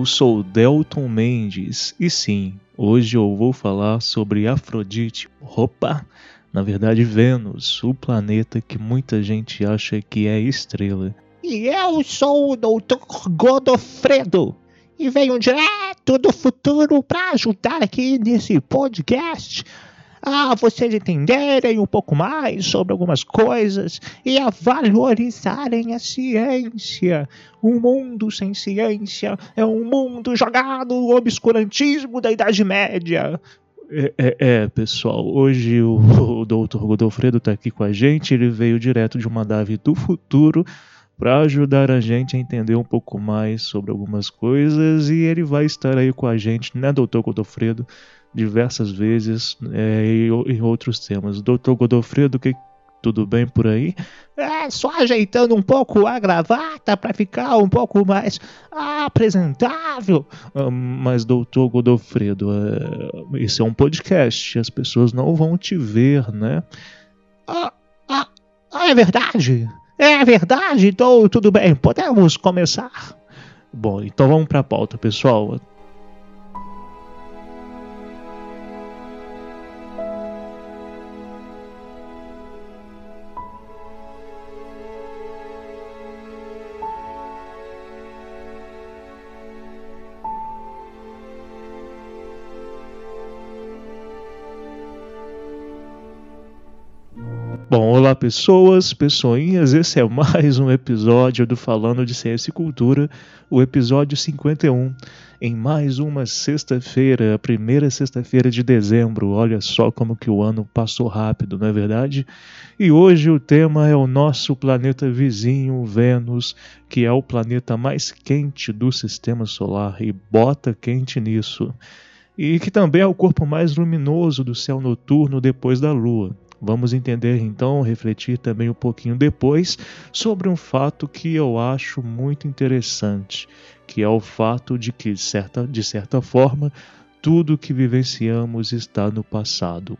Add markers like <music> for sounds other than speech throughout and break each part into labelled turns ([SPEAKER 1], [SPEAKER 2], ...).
[SPEAKER 1] Eu sou Delton Mendes e sim, hoje eu vou falar sobre Afrodite. Opa! Na verdade, Vênus, o planeta que muita gente acha que é estrela.
[SPEAKER 2] E eu sou o Dr. Godofredo e venho direto do futuro para ajudar aqui nesse podcast a vocês entenderem um pouco mais sobre algumas coisas e a valorizarem a ciência. Um mundo sem ciência é um mundo jogado no obscurantismo da Idade Média.
[SPEAKER 1] É, é, é, pessoal, hoje o, o Dr. Godofredo está aqui com a gente. Ele veio direto de uma nave do futuro para ajudar a gente a entender um pouco mais sobre algumas coisas e ele vai estar aí com a gente, né, Dr. Godofredo? Diversas vezes é, em outros temas. Doutor Godofredo, que, tudo bem por aí?
[SPEAKER 2] É, só ajeitando um pouco a gravata para ficar um pouco mais apresentável.
[SPEAKER 1] Ah, mas, doutor Godofredo, é, esse é um podcast, as pessoas não vão te ver, né?
[SPEAKER 2] Ah, ah, ah é verdade? É verdade, então tudo bem, podemos começar.
[SPEAKER 1] Bom, então vamos para a pauta, pessoal. Pessoas, pessoinhas, esse é mais um episódio do Falando de e Cultura, o episódio 51, em mais uma sexta-feira, a primeira sexta-feira de dezembro. Olha só como que o ano passou rápido, não é verdade? E hoje o tema é o nosso planeta vizinho, Vênus, que é o planeta mais quente do sistema solar, e bota quente nisso. E que também é o corpo mais luminoso do céu noturno depois da Lua. Vamos entender então, refletir também um pouquinho depois sobre um fato que eu acho muito interessante, que é o fato de que, certa, de certa forma, tudo que vivenciamos está no passado.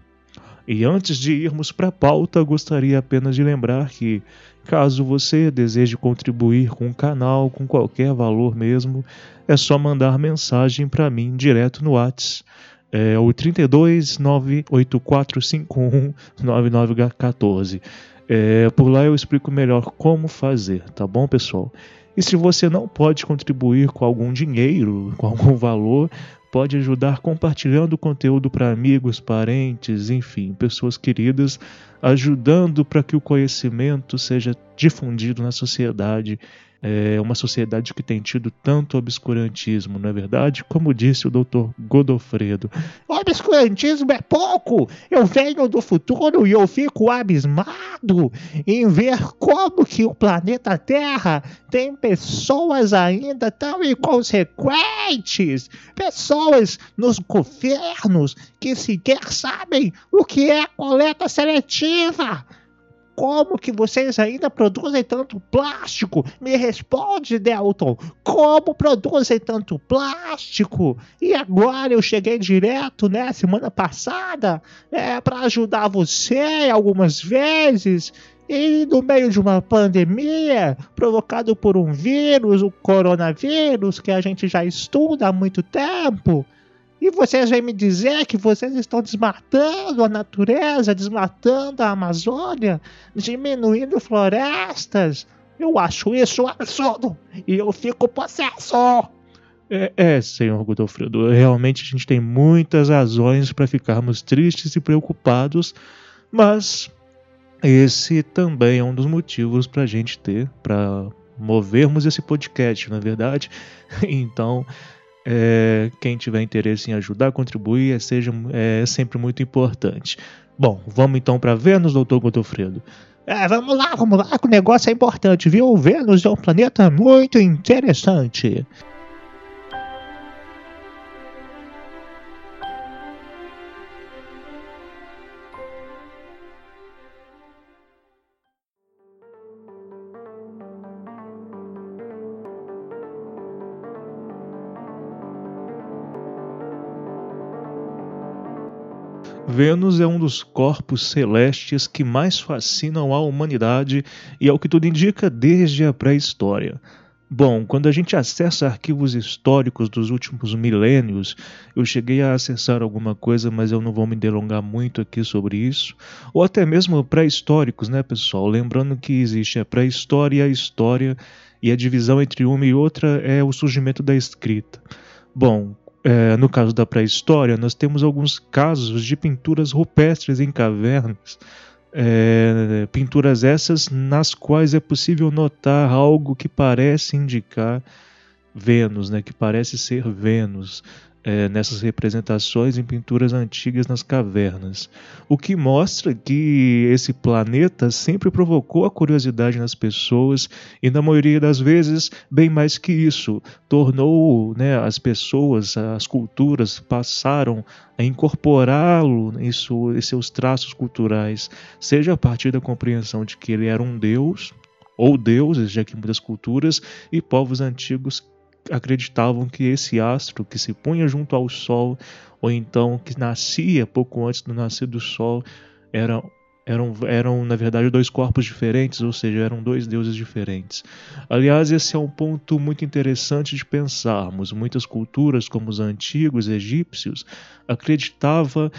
[SPEAKER 1] E antes de irmos para a pauta, gostaria apenas de lembrar que, caso você deseje contribuir com o canal, com qualquer valor mesmo, é só mandar mensagem para mim direto no WhatsApp é o 32 98451 9914. É, por lá eu explico melhor como fazer, tá bom, pessoal? E se você não pode contribuir com algum dinheiro, <laughs> com algum valor, pode ajudar compartilhando o conteúdo para amigos, parentes, enfim, pessoas queridas, ajudando para que o conhecimento seja difundido na sociedade é uma sociedade que tem tido tanto obscurantismo, não é verdade? Como disse o doutor Godofredo.
[SPEAKER 2] Obscurantismo é pouco! Eu venho do futuro e eu fico abismado em ver como que o planeta Terra tem pessoas ainda tão inconsequentes, pessoas nos governos que sequer sabem o que é coleta seletiva como que vocês ainda produzem tanto plástico? Me responde, Delton. Como produzem tanto plástico? E agora eu cheguei direto, né, semana passada, é, para ajudar você algumas vezes. E no meio de uma pandemia provocado por um vírus, o coronavírus, que a gente já estuda há muito tempo, e vocês vêm me dizer que vocês estão desmatando a natureza, desmatando a Amazônia, diminuindo florestas. Eu acho isso absurdo e eu fico possesso.
[SPEAKER 1] É, é, senhor Godofredo, realmente a gente tem muitas razões para ficarmos tristes e preocupados, mas esse também é um dos motivos para a gente ter, para movermos esse podcast, na é verdade. <laughs> Então, É, quem tiver interesse em ajudar, contribuir, é, seja, é sempre muito importante. Bom, vamos então para Vênus, doutor Godofredo.
[SPEAKER 2] É, vamos lá, vamos lá, que o negócio é importante, viu? Vênus é um planeta muito interessante.
[SPEAKER 1] Vênus é um dos corpos celestes que mais fascinam a humanidade e, ao que tudo indica, desde a pré-história. Bom, quando a gente acessa arquivos históricos dos últimos milênios, eu cheguei a acessar alguma coisa, mas eu não vou me delongar muito aqui sobre isso, ou até mesmo pré-históricos, né, pessoal? Lembrando que existe a pré-história e a história, e a divisão entre uma e outra é o surgimento da escrita. Bom, é, no caso da pré-história, nós temos alguns casos de pinturas rupestres em cavernas, é, pinturas essas nas quais é possível notar algo que parece indicar Vênus, né, que parece ser Vênus é, nessas representações em pinturas antigas nas cavernas, o que mostra que esse planeta sempre provocou a curiosidade nas pessoas e, na maioria das vezes, bem mais que isso, tornou né, as pessoas, as culturas passaram a incorporá-lo em, em seus traços culturais, seja a partir da compreensão de que ele era um deus ou deuses, já que muitas culturas e povos antigos acreditavam que esse astro que se punha junto ao Sol, ou então que nascia pouco antes do nascer do Sol, era, eram, eram na verdade dois corpos diferentes, ou seja, eram dois deuses diferentes. Aliás, esse é um ponto muito interessante de pensarmos. Muitas culturas, como os antigos egípcios, acreditava,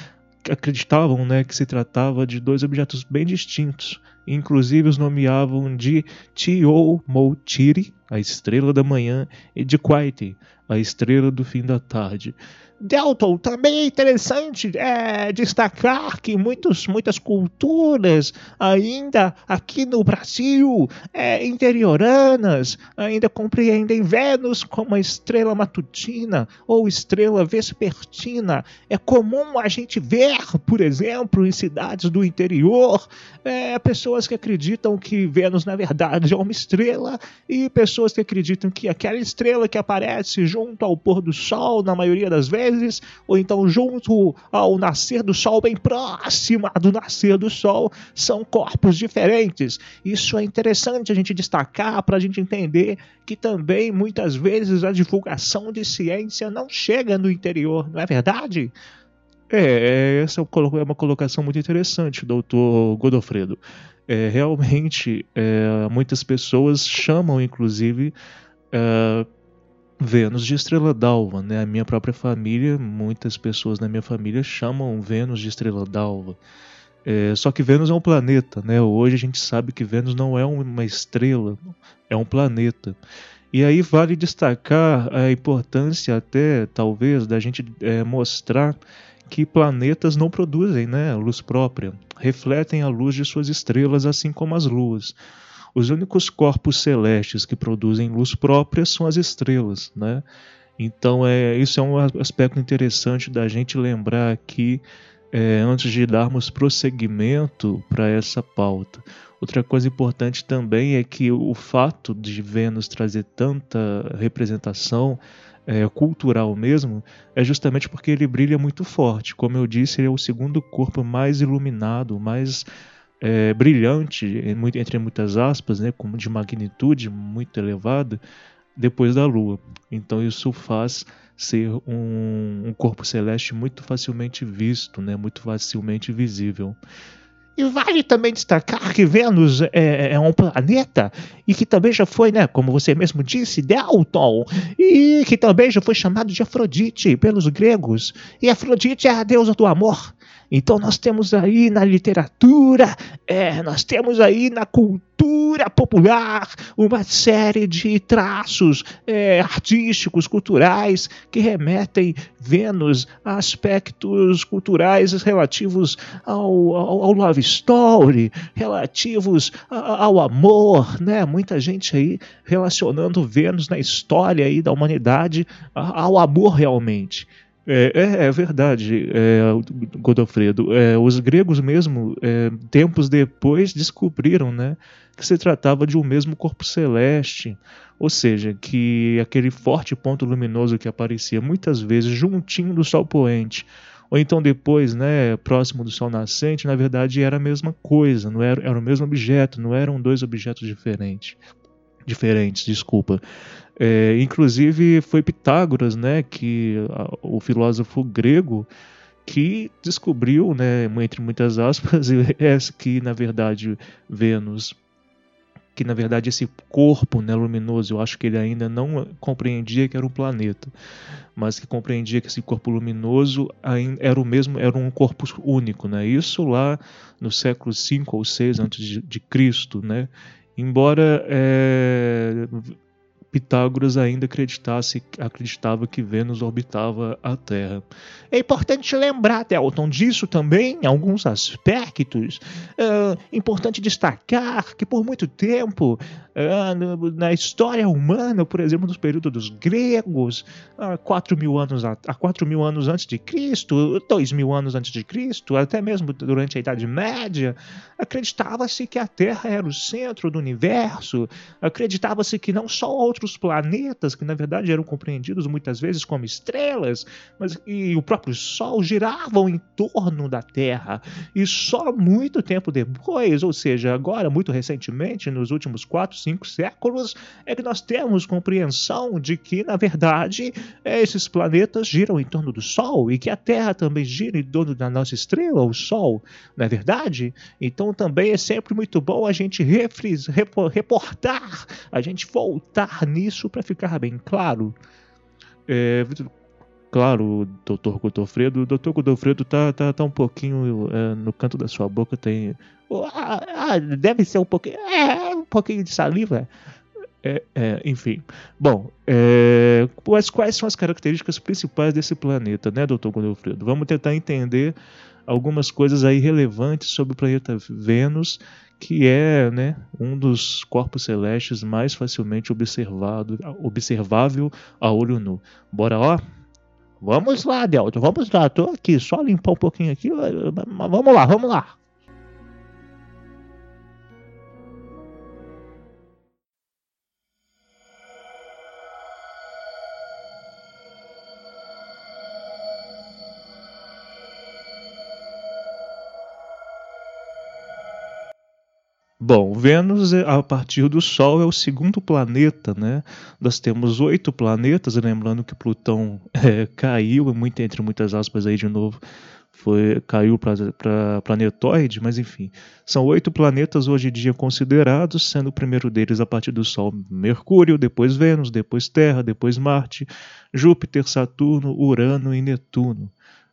[SPEAKER 1] acreditavam né, que se tratava de dois objetos bem distintos. Inclusive os nomeavam de Tio-Moutiri, a estrela da manhã, e de Quaiti, a estrela do fim da tarde.
[SPEAKER 2] Delton, também é interessante é, destacar que muitos, muitas culturas ainda aqui no Brasil, é, interioranas, ainda compreendem Vênus como a estrela matutina ou estrela vespertina. É comum a gente ver, por exemplo, em cidades do interior, é, pessoas que acreditam que Vênus na verdade é uma estrela e pessoas que acreditam que aquela estrela que aparece junto ao pôr do sol, na maioria das vezes, ou então junto ao nascer do sol, bem próxima do nascer do sol, são corpos diferentes. Isso é interessante a gente destacar para a gente entender que também muitas vezes a divulgação de ciência não chega no interior, não é verdade?
[SPEAKER 1] É, essa é uma colocação muito interessante, doutor Godofredo. É, realmente, é, muitas pessoas chamam, inclusive, é, Vênus de estrela d'alva, né? A minha própria família, muitas pessoas na minha família chamam Vênus de estrela d'alva. É, só que Vênus é um planeta, né? Hoje a gente sabe que Vênus não é uma estrela, é um planeta. E aí vale destacar a importância até, talvez, da gente é, mostrar que planetas não produzem né, luz própria, refletem a luz de suas estrelas, assim como as luas. Os únicos corpos celestes que produzem luz própria são as estrelas, né? Então é isso é um aspecto interessante da gente lembrar aqui é, antes de darmos prosseguimento para essa pauta. Outra coisa importante também é que o fato de Vênus trazer tanta representação é, cultural mesmo é justamente porque ele brilha muito forte. Como eu disse, ele é o segundo corpo mais iluminado, mais é, brilhante, entre muitas aspas, né, de magnitude muito elevada, depois da Lua. Então isso faz ser um, um corpo celeste muito facilmente visto, né, muito facilmente visível.
[SPEAKER 2] E vale também destacar que Vênus é, é, um planeta e que também já foi, né, como você mesmo disse, Delton, e que também já foi chamado de Afrodite pelos gregos. E Afrodite é a deusa do amor. Então nós temos aí na literatura, é, nós temos aí na cultura popular uma série de traços é, artísticos, culturais que remetem Vênus a aspectos culturais relativos ao, ao, ao love story, relativos ao amor, né? Muita gente aí relacionando Vênus na história aí da humanidade ao amor realmente. É, é, é, verdade, é, Godofredo. É, os gregos mesmo, é, tempos depois, descobriram né, que se tratava de um mesmo corpo celeste, ou seja, que aquele forte ponto luminoso que aparecia muitas vezes juntinho do Sol poente, ou então depois, né, próximo do Sol nascente, na verdade era a mesma coisa, não era, era o mesmo objeto, não eram dois objetos diferentes diferentes, desculpa. É, inclusive foi Pitágoras, né, que o filósofo grego que descobriu, né, entre muitas aspas, <laughs> que na verdade Vênus, que na verdade esse corpo né, luminoso, eu acho que ele ainda não compreendia que era um planeta, mas que compreendia que esse corpo luminoso era o mesmo, era um corpo único, né? Isso lá no século 5 ou 6 antes de, de Cristo, né? Embora é, Pitágoras ainda acreditasse, acreditava que Vênus orbitava a Terra.
[SPEAKER 3] É importante lembrar, Delton, disso também, em alguns aspectos. É importante destacar que por muito tempo, é, na história humana, por exemplo, nos períodos dos gregos, há 4 mil anos, há 4 mil anos antes de Cristo, 2 mil anos antes de Cristo, até mesmo durante a Idade Média, acreditava-se que a Terra era o centro do universo, acreditava-se que não só outros outros planetas, que na verdade eram compreendidos muitas vezes como estrelas, mas e o próprio Sol giravam em torno da Terra. E só muito tempo depois, ou seja, agora, muito recentemente, nos últimos 4, 5 séculos, é que nós temos compreensão de que, na verdade, esses planetas giram em torno do Sol e que a Terra também gira em torno da nossa estrela, o Sol, não é verdade? Então também é sempre muito bom a gente refris, reportar, a gente voltar nisso para ficar bem claro.
[SPEAKER 1] É, claro, doutor Godofredo, o Godofredo tá, tá, tá um pouquinho é, no canto da sua boca, tem.
[SPEAKER 3] Ah, ah, deve ser um pouquinho. É, um pouquinho de saliva.
[SPEAKER 1] É, é, enfim. Bom, é, quais, quais são as características principais desse planeta, né, doutor Godofredo? Vamos tentar entender algumas coisas aí relevantes sobre o planeta Vênus que é né, um dos corpos celestes mais facilmente observado, observável a olho nu. Bora lá?
[SPEAKER 3] Vamos lá, Delta, vamos lá. Estou aqui, só limpar um pouquinho aqui. Vamos lá, vamos lá.
[SPEAKER 1] Bom, Vênus, é, a partir do Sol, é o segundo planeta, né? Nós temos oito planetas, lembrando que Plutão <laughs> é, caiu, muito, entre muitas aspas aí de novo, foi, caiu para planetóide, mas enfim. São oito planetas hoje em dia considerados, sendo o primeiro deles a partir do Sol Mercúrio, depois Vênus, depois Terra, depois Marte, Júpiter, Saturno, Urano e Netuno.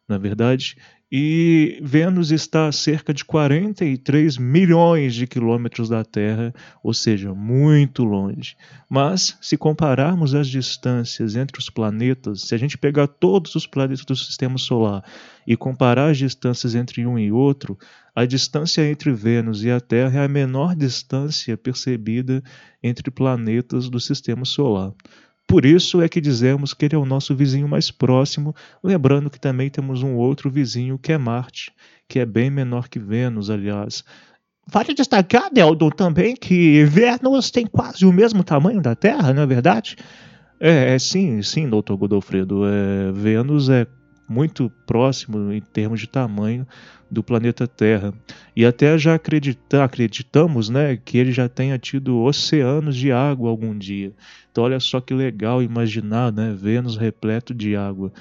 [SPEAKER 1] Na verdade, e Vênus está a cerca de 43 milhões de quilômetros da Terra, ou seja, muito longe. Mas, se compararmos as distâncias entre os planetas, se a gente pegar todos os planetas do sistema solar e comparar as distâncias entre um e outro, a distância entre Vênus e a Terra é a menor distância percebida entre planetas do sistema solar. Por isso é que dizemos que ele é o nosso vizinho mais próximo, lembrando que também temos um outro vizinho que é Marte, que é bem menor que Vênus, aliás.
[SPEAKER 3] Vale destacar, Deldon, também que Vênus tem quase o mesmo tamanho da Terra, não é verdade?
[SPEAKER 1] É, é sim, sim, doutor Godofredo. É, Vênus é muito próximo em termos de tamanho do planeta Terra. E até já acredita, acreditamos né, que ele já tenha tido oceanos de água algum dia. Então, olha só que legal imaginar né, Vênus repleto de água.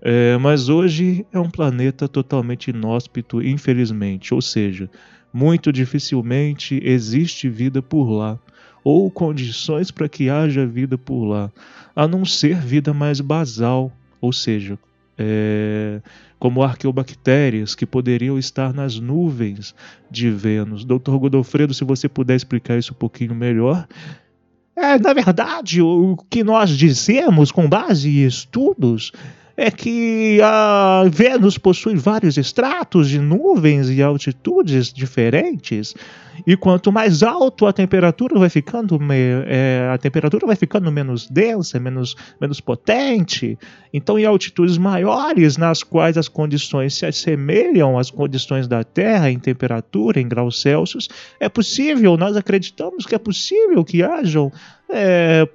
[SPEAKER 1] É, mas hoje é um planeta totalmente inóspito, infelizmente. Ou seja, muito dificilmente existe vida por lá ou condições para que haja vida por lá, a não ser vida mais basal, ou seja,
[SPEAKER 4] é, como arqueobactérias que poderiam estar nas nuvens de Vênus. Doutor Godofredo, se você puder explicar isso um pouquinho melhor.
[SPEAKER 1] É, na verdade, o que nós dizemos com base em estudos é que a Vênus possui vários estratos de nuvens e altitudes diferentes. E quanto mais alto a temperatura vai ficando, é, a temperatura vai ficando menos densa, menos, menos potente. Então, em altitudes maiores, nas quais as condições se assemelham às condições da Terra em temperatura, em graus Celsius, é possível, nós acreditamos que é possível que hajam é,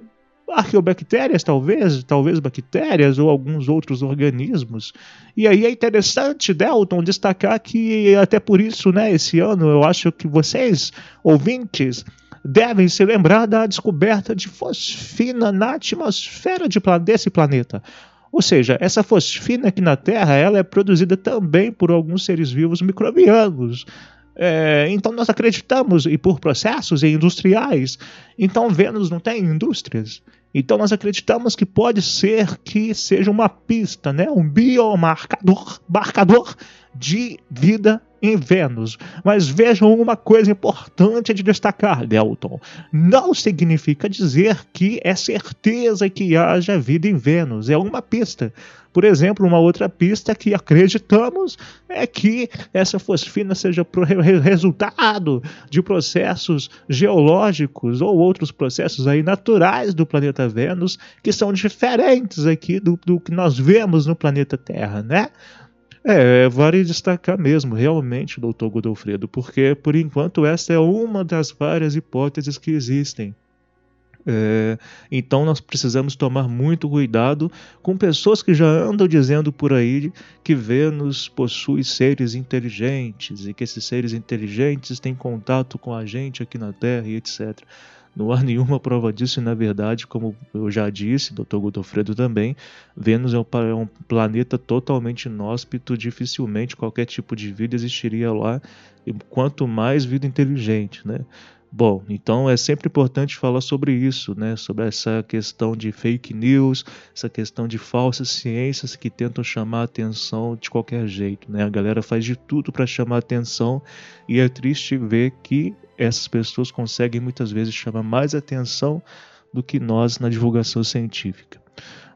[SPEAKER 1] arqueobactérias, talvez, talvez bactérias ou alguns outros organismos. E aí é interessante, Delton, destacar que até por isso, né, esse ano eu acho que vocês, ouvintes, devem se lembrar da descoberta de fosfina na atmosfera de, desse planeta. Ou seja, essa fosfina aqui na Terra ela é produzida também por alguns seres vivos microbianos. É, então nós acreditamos, e por processos industriais, então Vênus não tem indústrias. Então nós acreditamos que pode ser que seja uma pista, né? um biomarcador marcador de vida em Vênus. Mas vejam uma coisa importante de destacar, Delton. Não significa dizer que é certeza que haja vida em Vênus. É uma pista. Por exemplo, uma outra pista que acreditamos é que essa fosfina seja resultado de processos geológicos ou outros processos aí naturais do planeta Vênus que são diferentes aqui do, do que nós vemos no planeta Terra, né? É, vale destacar mesmo, realmente, doutor Godofredo, porque por enquanto essa é uma das várias hipóteses que existem. É, então nós precisamos tomar muito cuidado com pessoas que já andam dizendo por aí que Vênus possui seres inteligentes e que esses seres inteligentes têm contato com a gente aqui na Terra e etc. Não há nenhuma prova disso, e na verdade, como eu já disse, Dr. Godofredo também, Vênus é um, é um planeta totalmente inóspito, dificilmente qualquer tipo de vida existiria lá, quanto mais vida inteligente, né? Bom, então é sempre importante falar sobre isso, né? Sobre essa questão de fake news, essa questão de falsas ciências que tentam chamar a atenção de qualquer jeito, né? A galera faz de tudo para chamar a atenção e é triste ver que essas pessoas conseguem muitas vezes chamar mais atenção do que nós na divulgação científica.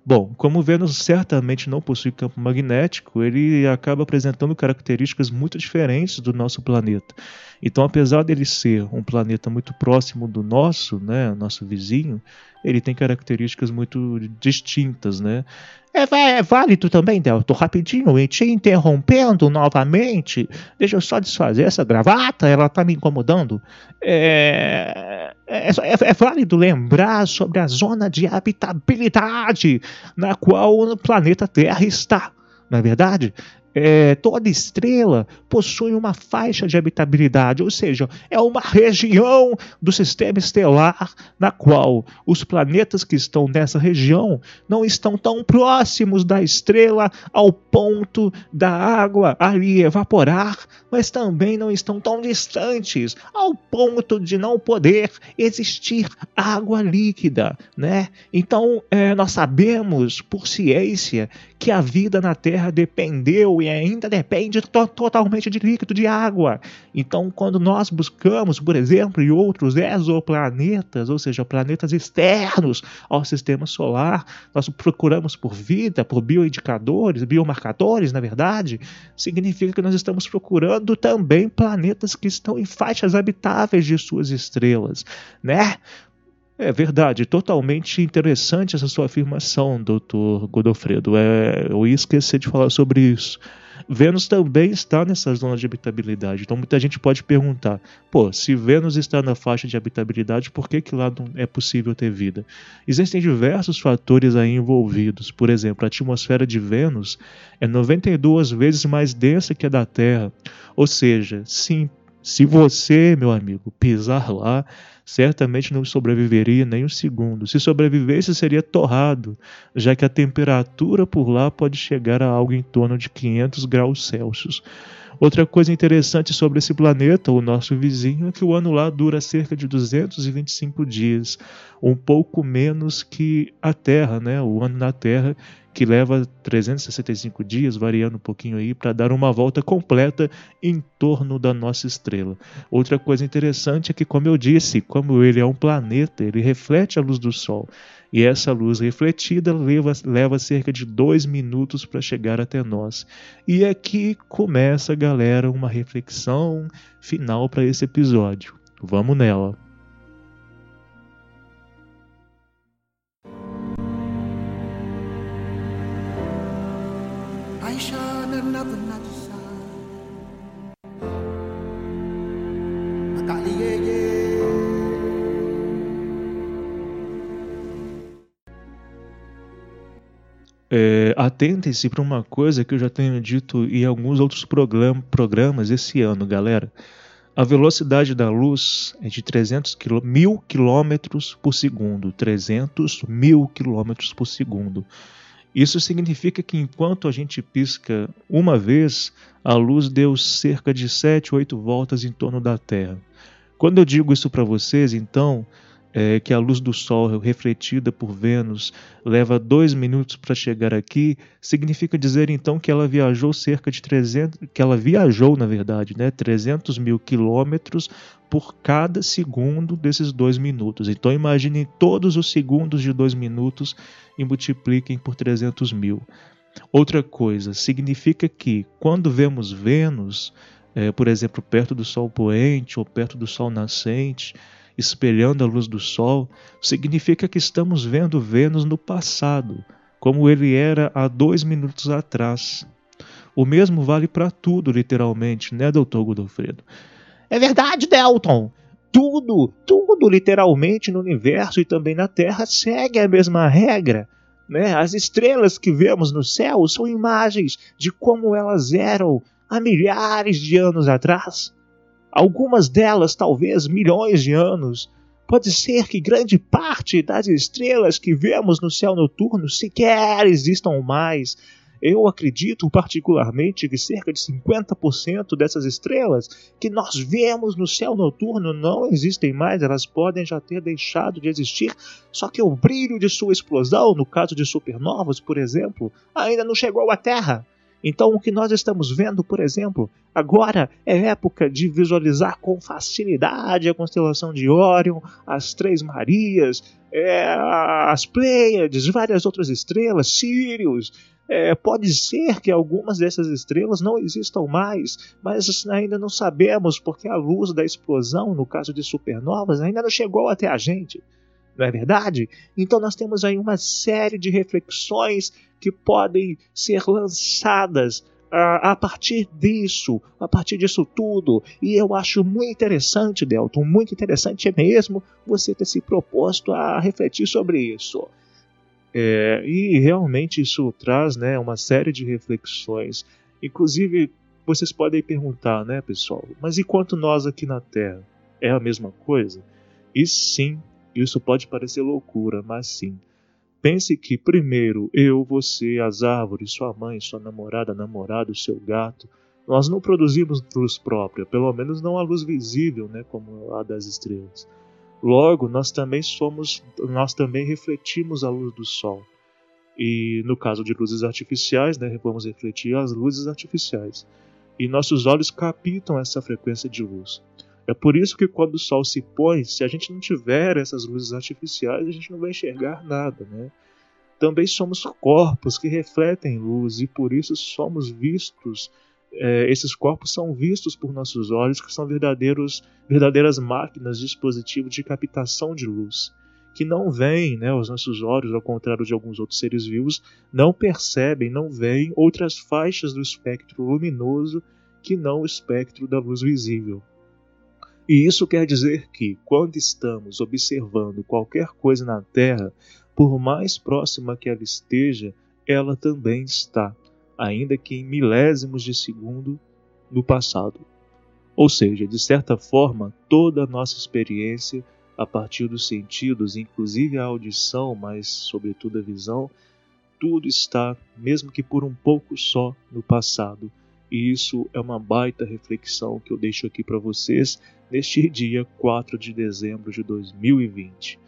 [SPEAKER 1] Bom, como Vênus certamente não possui campo magnético, ele acaba apresentando características muito diferentes do nosso planeta. Então, apesar dele ser um planeta muito próximo do nosso, né, nosso vizinho, ele tem características muito distintas, né? É, é válido também, Delton, rapidinho, e te interrompendo novamente. Deixa eu só desfazer essa gravata, ela está me incomodando. É, é, é, é, válido lembrar sobre a zona de habitabilidade na qual o planeta Terra está. Não é verdade? É, toda estrela possui uma faixa de habitabilidade, ou seja, é uma região do sistema estelar na qual os planetas que estão nessa região não estão tão próximos da estrela ao ponto da água ali evaporar, mas também não estão tão distantes ao ponto de não poder existir água líquida, né? Então, é, nós sabemos por ciência que a vida na Terra dependeu e ainda depende to totalmente de líquido, de água. Então, quando nós buscamos, por exemplo, em outros exoplanetas, ou seja, planetas externos ao sistema solar, nós procuramos por vida, por bioindicadores, biomarcadores, na verdade, significa que nós estamos procurando também planetas que estão em faixas habitáveis de suas estrelas, né? É verdade, totalmente interessante essa sua afirmação, doutor Godofredo. É, eu ia esquecer de falar sobre isso. Vênus também está nessa zona de habitabilidade. Então muita gente pode perguntar: pô, se Vênus está na faixa de habitabilidade, por que, que lá não é possível ter vida? Existem diversos fatores aí envolvidos. Por exemplo, a atmosfera de Vênus é 92 vezes mais densa que a da Terra. Ou seja, sim, se você, meu amigo, pisar lá, certamente não sobreviveria nem um segundo. Se sobrevivesse, seria torrado, já que a temperatura por lá pode chegar a algo em torno de 500 graus Celsius. Outra coisa interessante sobre esse planeta, o nosso vizinho, é que o ano lá dura cerca de 225 dias, um pouco menos que a Terra, né? O ano na Terra,
[SPEAKER 5] que leva 365 dias, variando um pouquinho aí, para dar uma volta completa em torno da nossa estrela. Outra coisa interessante é que, como eu disse, como ele é um planeta, ele reflete a luz do Sol. E essa luz refletida leva, leva cerca de dois minutos para chegar até nós. E aqui começa, galera, uma reflexão final para esse episódio. Vamos nela! É, Atentem-se para uma coisa que eu já tenho dito em alguns outros program programas esse ano, galera. A velocidade da luz é de 300 mil quilômetros por segundo. 300 mil quilômetros por segundo. Isso significa que enquanto a gente pisca uma vez, a luz deu cerca de 7, 8 voltas em torno da Terra. Quando eu digo isso para vocês, então, é, que a luz do Sol refletida por Vênus leva dois minutos para chegar aqui, significa dizer então que ela viajou cerca de 300, que ela viajou na verdade, né, 300 mil quilômetros por cada segundo desses dois minutos. Então imaginem todos os segundos de dois minutos e multipliquem por 300 mil. Outra coisa, significa que quando vemos Vênus, é, por exemplo, perto do Sol poente ou perto do Sol nascente, espelhando a luz do Sol, significa que estamos vendo Vênus no passado, como ele era há dois minutos atrás. O mesmo vale para tudo, literalmente, né, doutor Godofredo?
[SPEAKER 1] É verdade, Delton. Tudo, tudo literalmente no universo e também na Terra segue a mesma regra. Né? As estrelas que vemos no céu são imagens de como elas eram há milhares de anos atrás algumas delas talvez milhões de anos. Pode ser que grande parte das estrelas que vemos no céu noturno sequer existam mais. Eu acredito particularmente que cerca de 50% dessas estrelas que nós vemos no céu noturno não existem mais, elas podem já ter deixado de existir, só que o brilho de sua explosão, no caso de supernovas, por exemplo, ainda não chegou à Terra. Então, o que nós estamos vendo, por exemplo, agora é época de visualizar com facilidade a constelação de Órion, as Três Marias, é, as Pleiades, várias outras estrelas, Sirius. É, pode ser que algumas dessas estrelas não existam mais, mas ainda não sabemos porque a luz da explosão, no caso de supernovas, ainda não chegou até a gente não é verdade? Então nós temos aí uma série de reflexões que podem ser lançadas a, partir disso, a partir disso tudo. E eu acho muito interessante, Delton, muito interessante mesmo você ter se proposto a refletir sobre isso. É, e realmente isso traz né, uma série de reflexões. Inclusive, vocês podem perguntar, né, pessoal, mas e quanto nós aqui na Terra? É a mesma coisa? E sim, isso pode parecer loucura, mas sim. Pense que primeiro eu, você, as árvores, sua mãe, sua namorada, namorado, seu gato, nós não produzimos luz própria, pelo menos não a luz visível, né, como a das estrelas. Logo, nós também somos, nós também refletimos a luz do sol. E no caso de luzes artificiais, né, vamos refletir as luzes artificiais. E nossos olhos captam essa frequência de luz. É por isso que quando o sol se põe, se a gente não tiver essas luzes artificiais, a gente não vai enxergar nada, né? Também somos corpos que refletem luz e por isso somos vistos. É, esses corpos são vistos por nossos olhos, que são verdadeiros, verdadeiras máquinas, dispositivos de captação de luz, que não veem, né, os nossos olhos, ao contrário de alguns outros seres vivos, não percebem, não veem outras faixas do espectro luminoso que não o espectro da luz visível. E isso quer dizer que, quando estamos observando qualquer coisa na Terra, por mais próxima que ela esteja, ela também está, ainda que em milésimos de segundo no passado. Ou seja, de certa forma, toda a nossa experiência, a partir dos sentidos, inclusive a audição, mas sobretudo a visão, tudo está, mesmo que por um pouco só, no passado. E isso é uma baita reflexão que eu deixo aqui para vocês neste dia 4 de dezembro de 2020.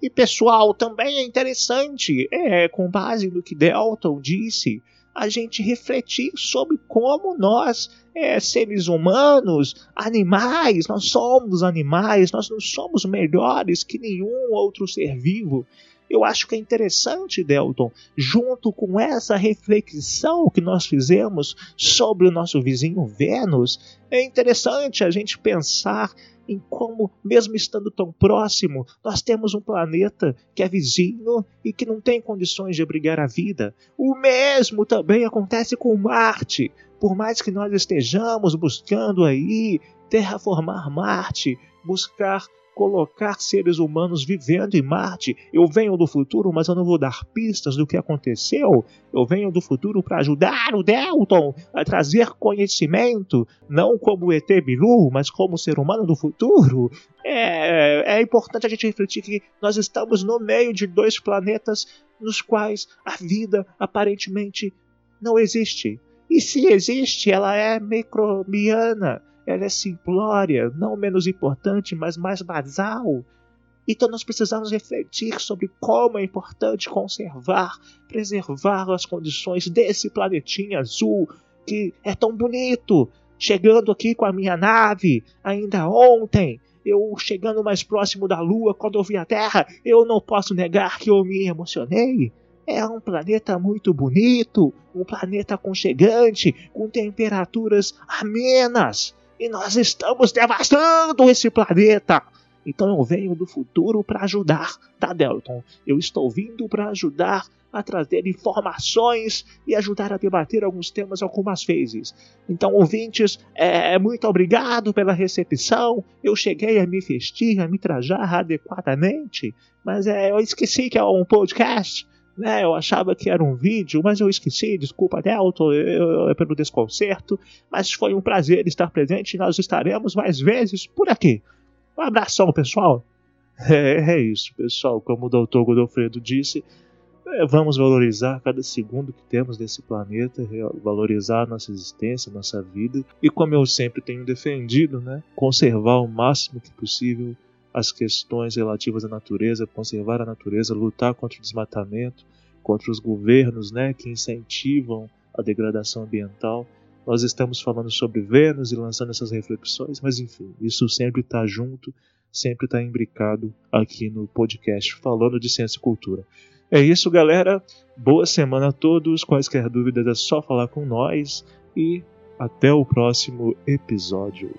[SPEAKER 1] E pessoal, também é interessante, é, com base no que Delton disse, a gente refletir sobre como nós, é, seres humanos, animais, nós somos animais, nós não somos melhores que nenhum outro ser vivo. Eu acho que é interessante, Delton, junto com essa reflexão que nós fizemos sobre o nosso vizinho Vênus, é interessante a gente pensar em como, mesmo estando tão próximo, nós temos um planeta que é vizinho e que não tem condições de abrigar a vida. O mesmo também acontece com Marte. Por mais que nós estejamos buscando aí terraformar Marte, buscar colocar seres humanos vivendo em Marte. Eu venho do futuro, mas eu não vou dar pistas do que aconteceu. Eu venho do futuro para ajudar o Delton a trazer conhecimento, não como ET Bilu, mas como ser humano do futuro. É, é importante a gente refletir que nós estamos no meio de dois planetas nos quais a vida aparentemente não existe. E se existe, ela é microbiana ela é simplória, não menos importante, mas mais basal. Então nós precisamos refletir sobre como é importante conservar, preservar as condições desse planetinha azul que é tão bonito. Chegando aqui com a minha nave, ainda ontem, eu chegando mais próximo da Lua, quando eu vi a Terra, eu não posso negar que eu me emocionei. É um planeta muito bonito, um planeta aconchegante, com temperaturas amenas. E nós estamos devastando esse planeta. Então eu venho do futuro para ajudar, tá, Delton? Eu estou vindo para ajudar a trazer informações e ajudar a debater alguns temas algumas vezes. Então, ouvintes, é, muito obrigado pela recepção. Eu cheguei a me vestir, a me trajar adequadamente, mas é, eu esqueci que é um podcast né? Eu achava que era um vídeo, mas eu esqueci, desculpa, Delton, eu, eu, pelo desconcerto. Mas foi um prazer estar presente e nós estaremos mais vezes por aqui. Um abração, pessoal. <laughs> É, é isso, pessoal. Como o doutor Godofredo disse, é, vamos valorizar cada segundo que temos nesse planeta, valorizar nossa existência, nossa vida. E como eu sempre tenho defendido, né? Conservar o máximo que possível as questões relativas à natureza, conservar a natureza, lutar contra o desmatamento, contra os governos né, que incentivam a degradação ambiental. Nós estamos falando sobre Vênus e lançando essas reflexões, mas enfim, isso sempre está junto, sempre está imbricado aqui no podcast falando de ciência e cultura. É isso, galera. Boa semana a todos. Quaisquer dúvidas é só falar com nós e até o próximo episódio.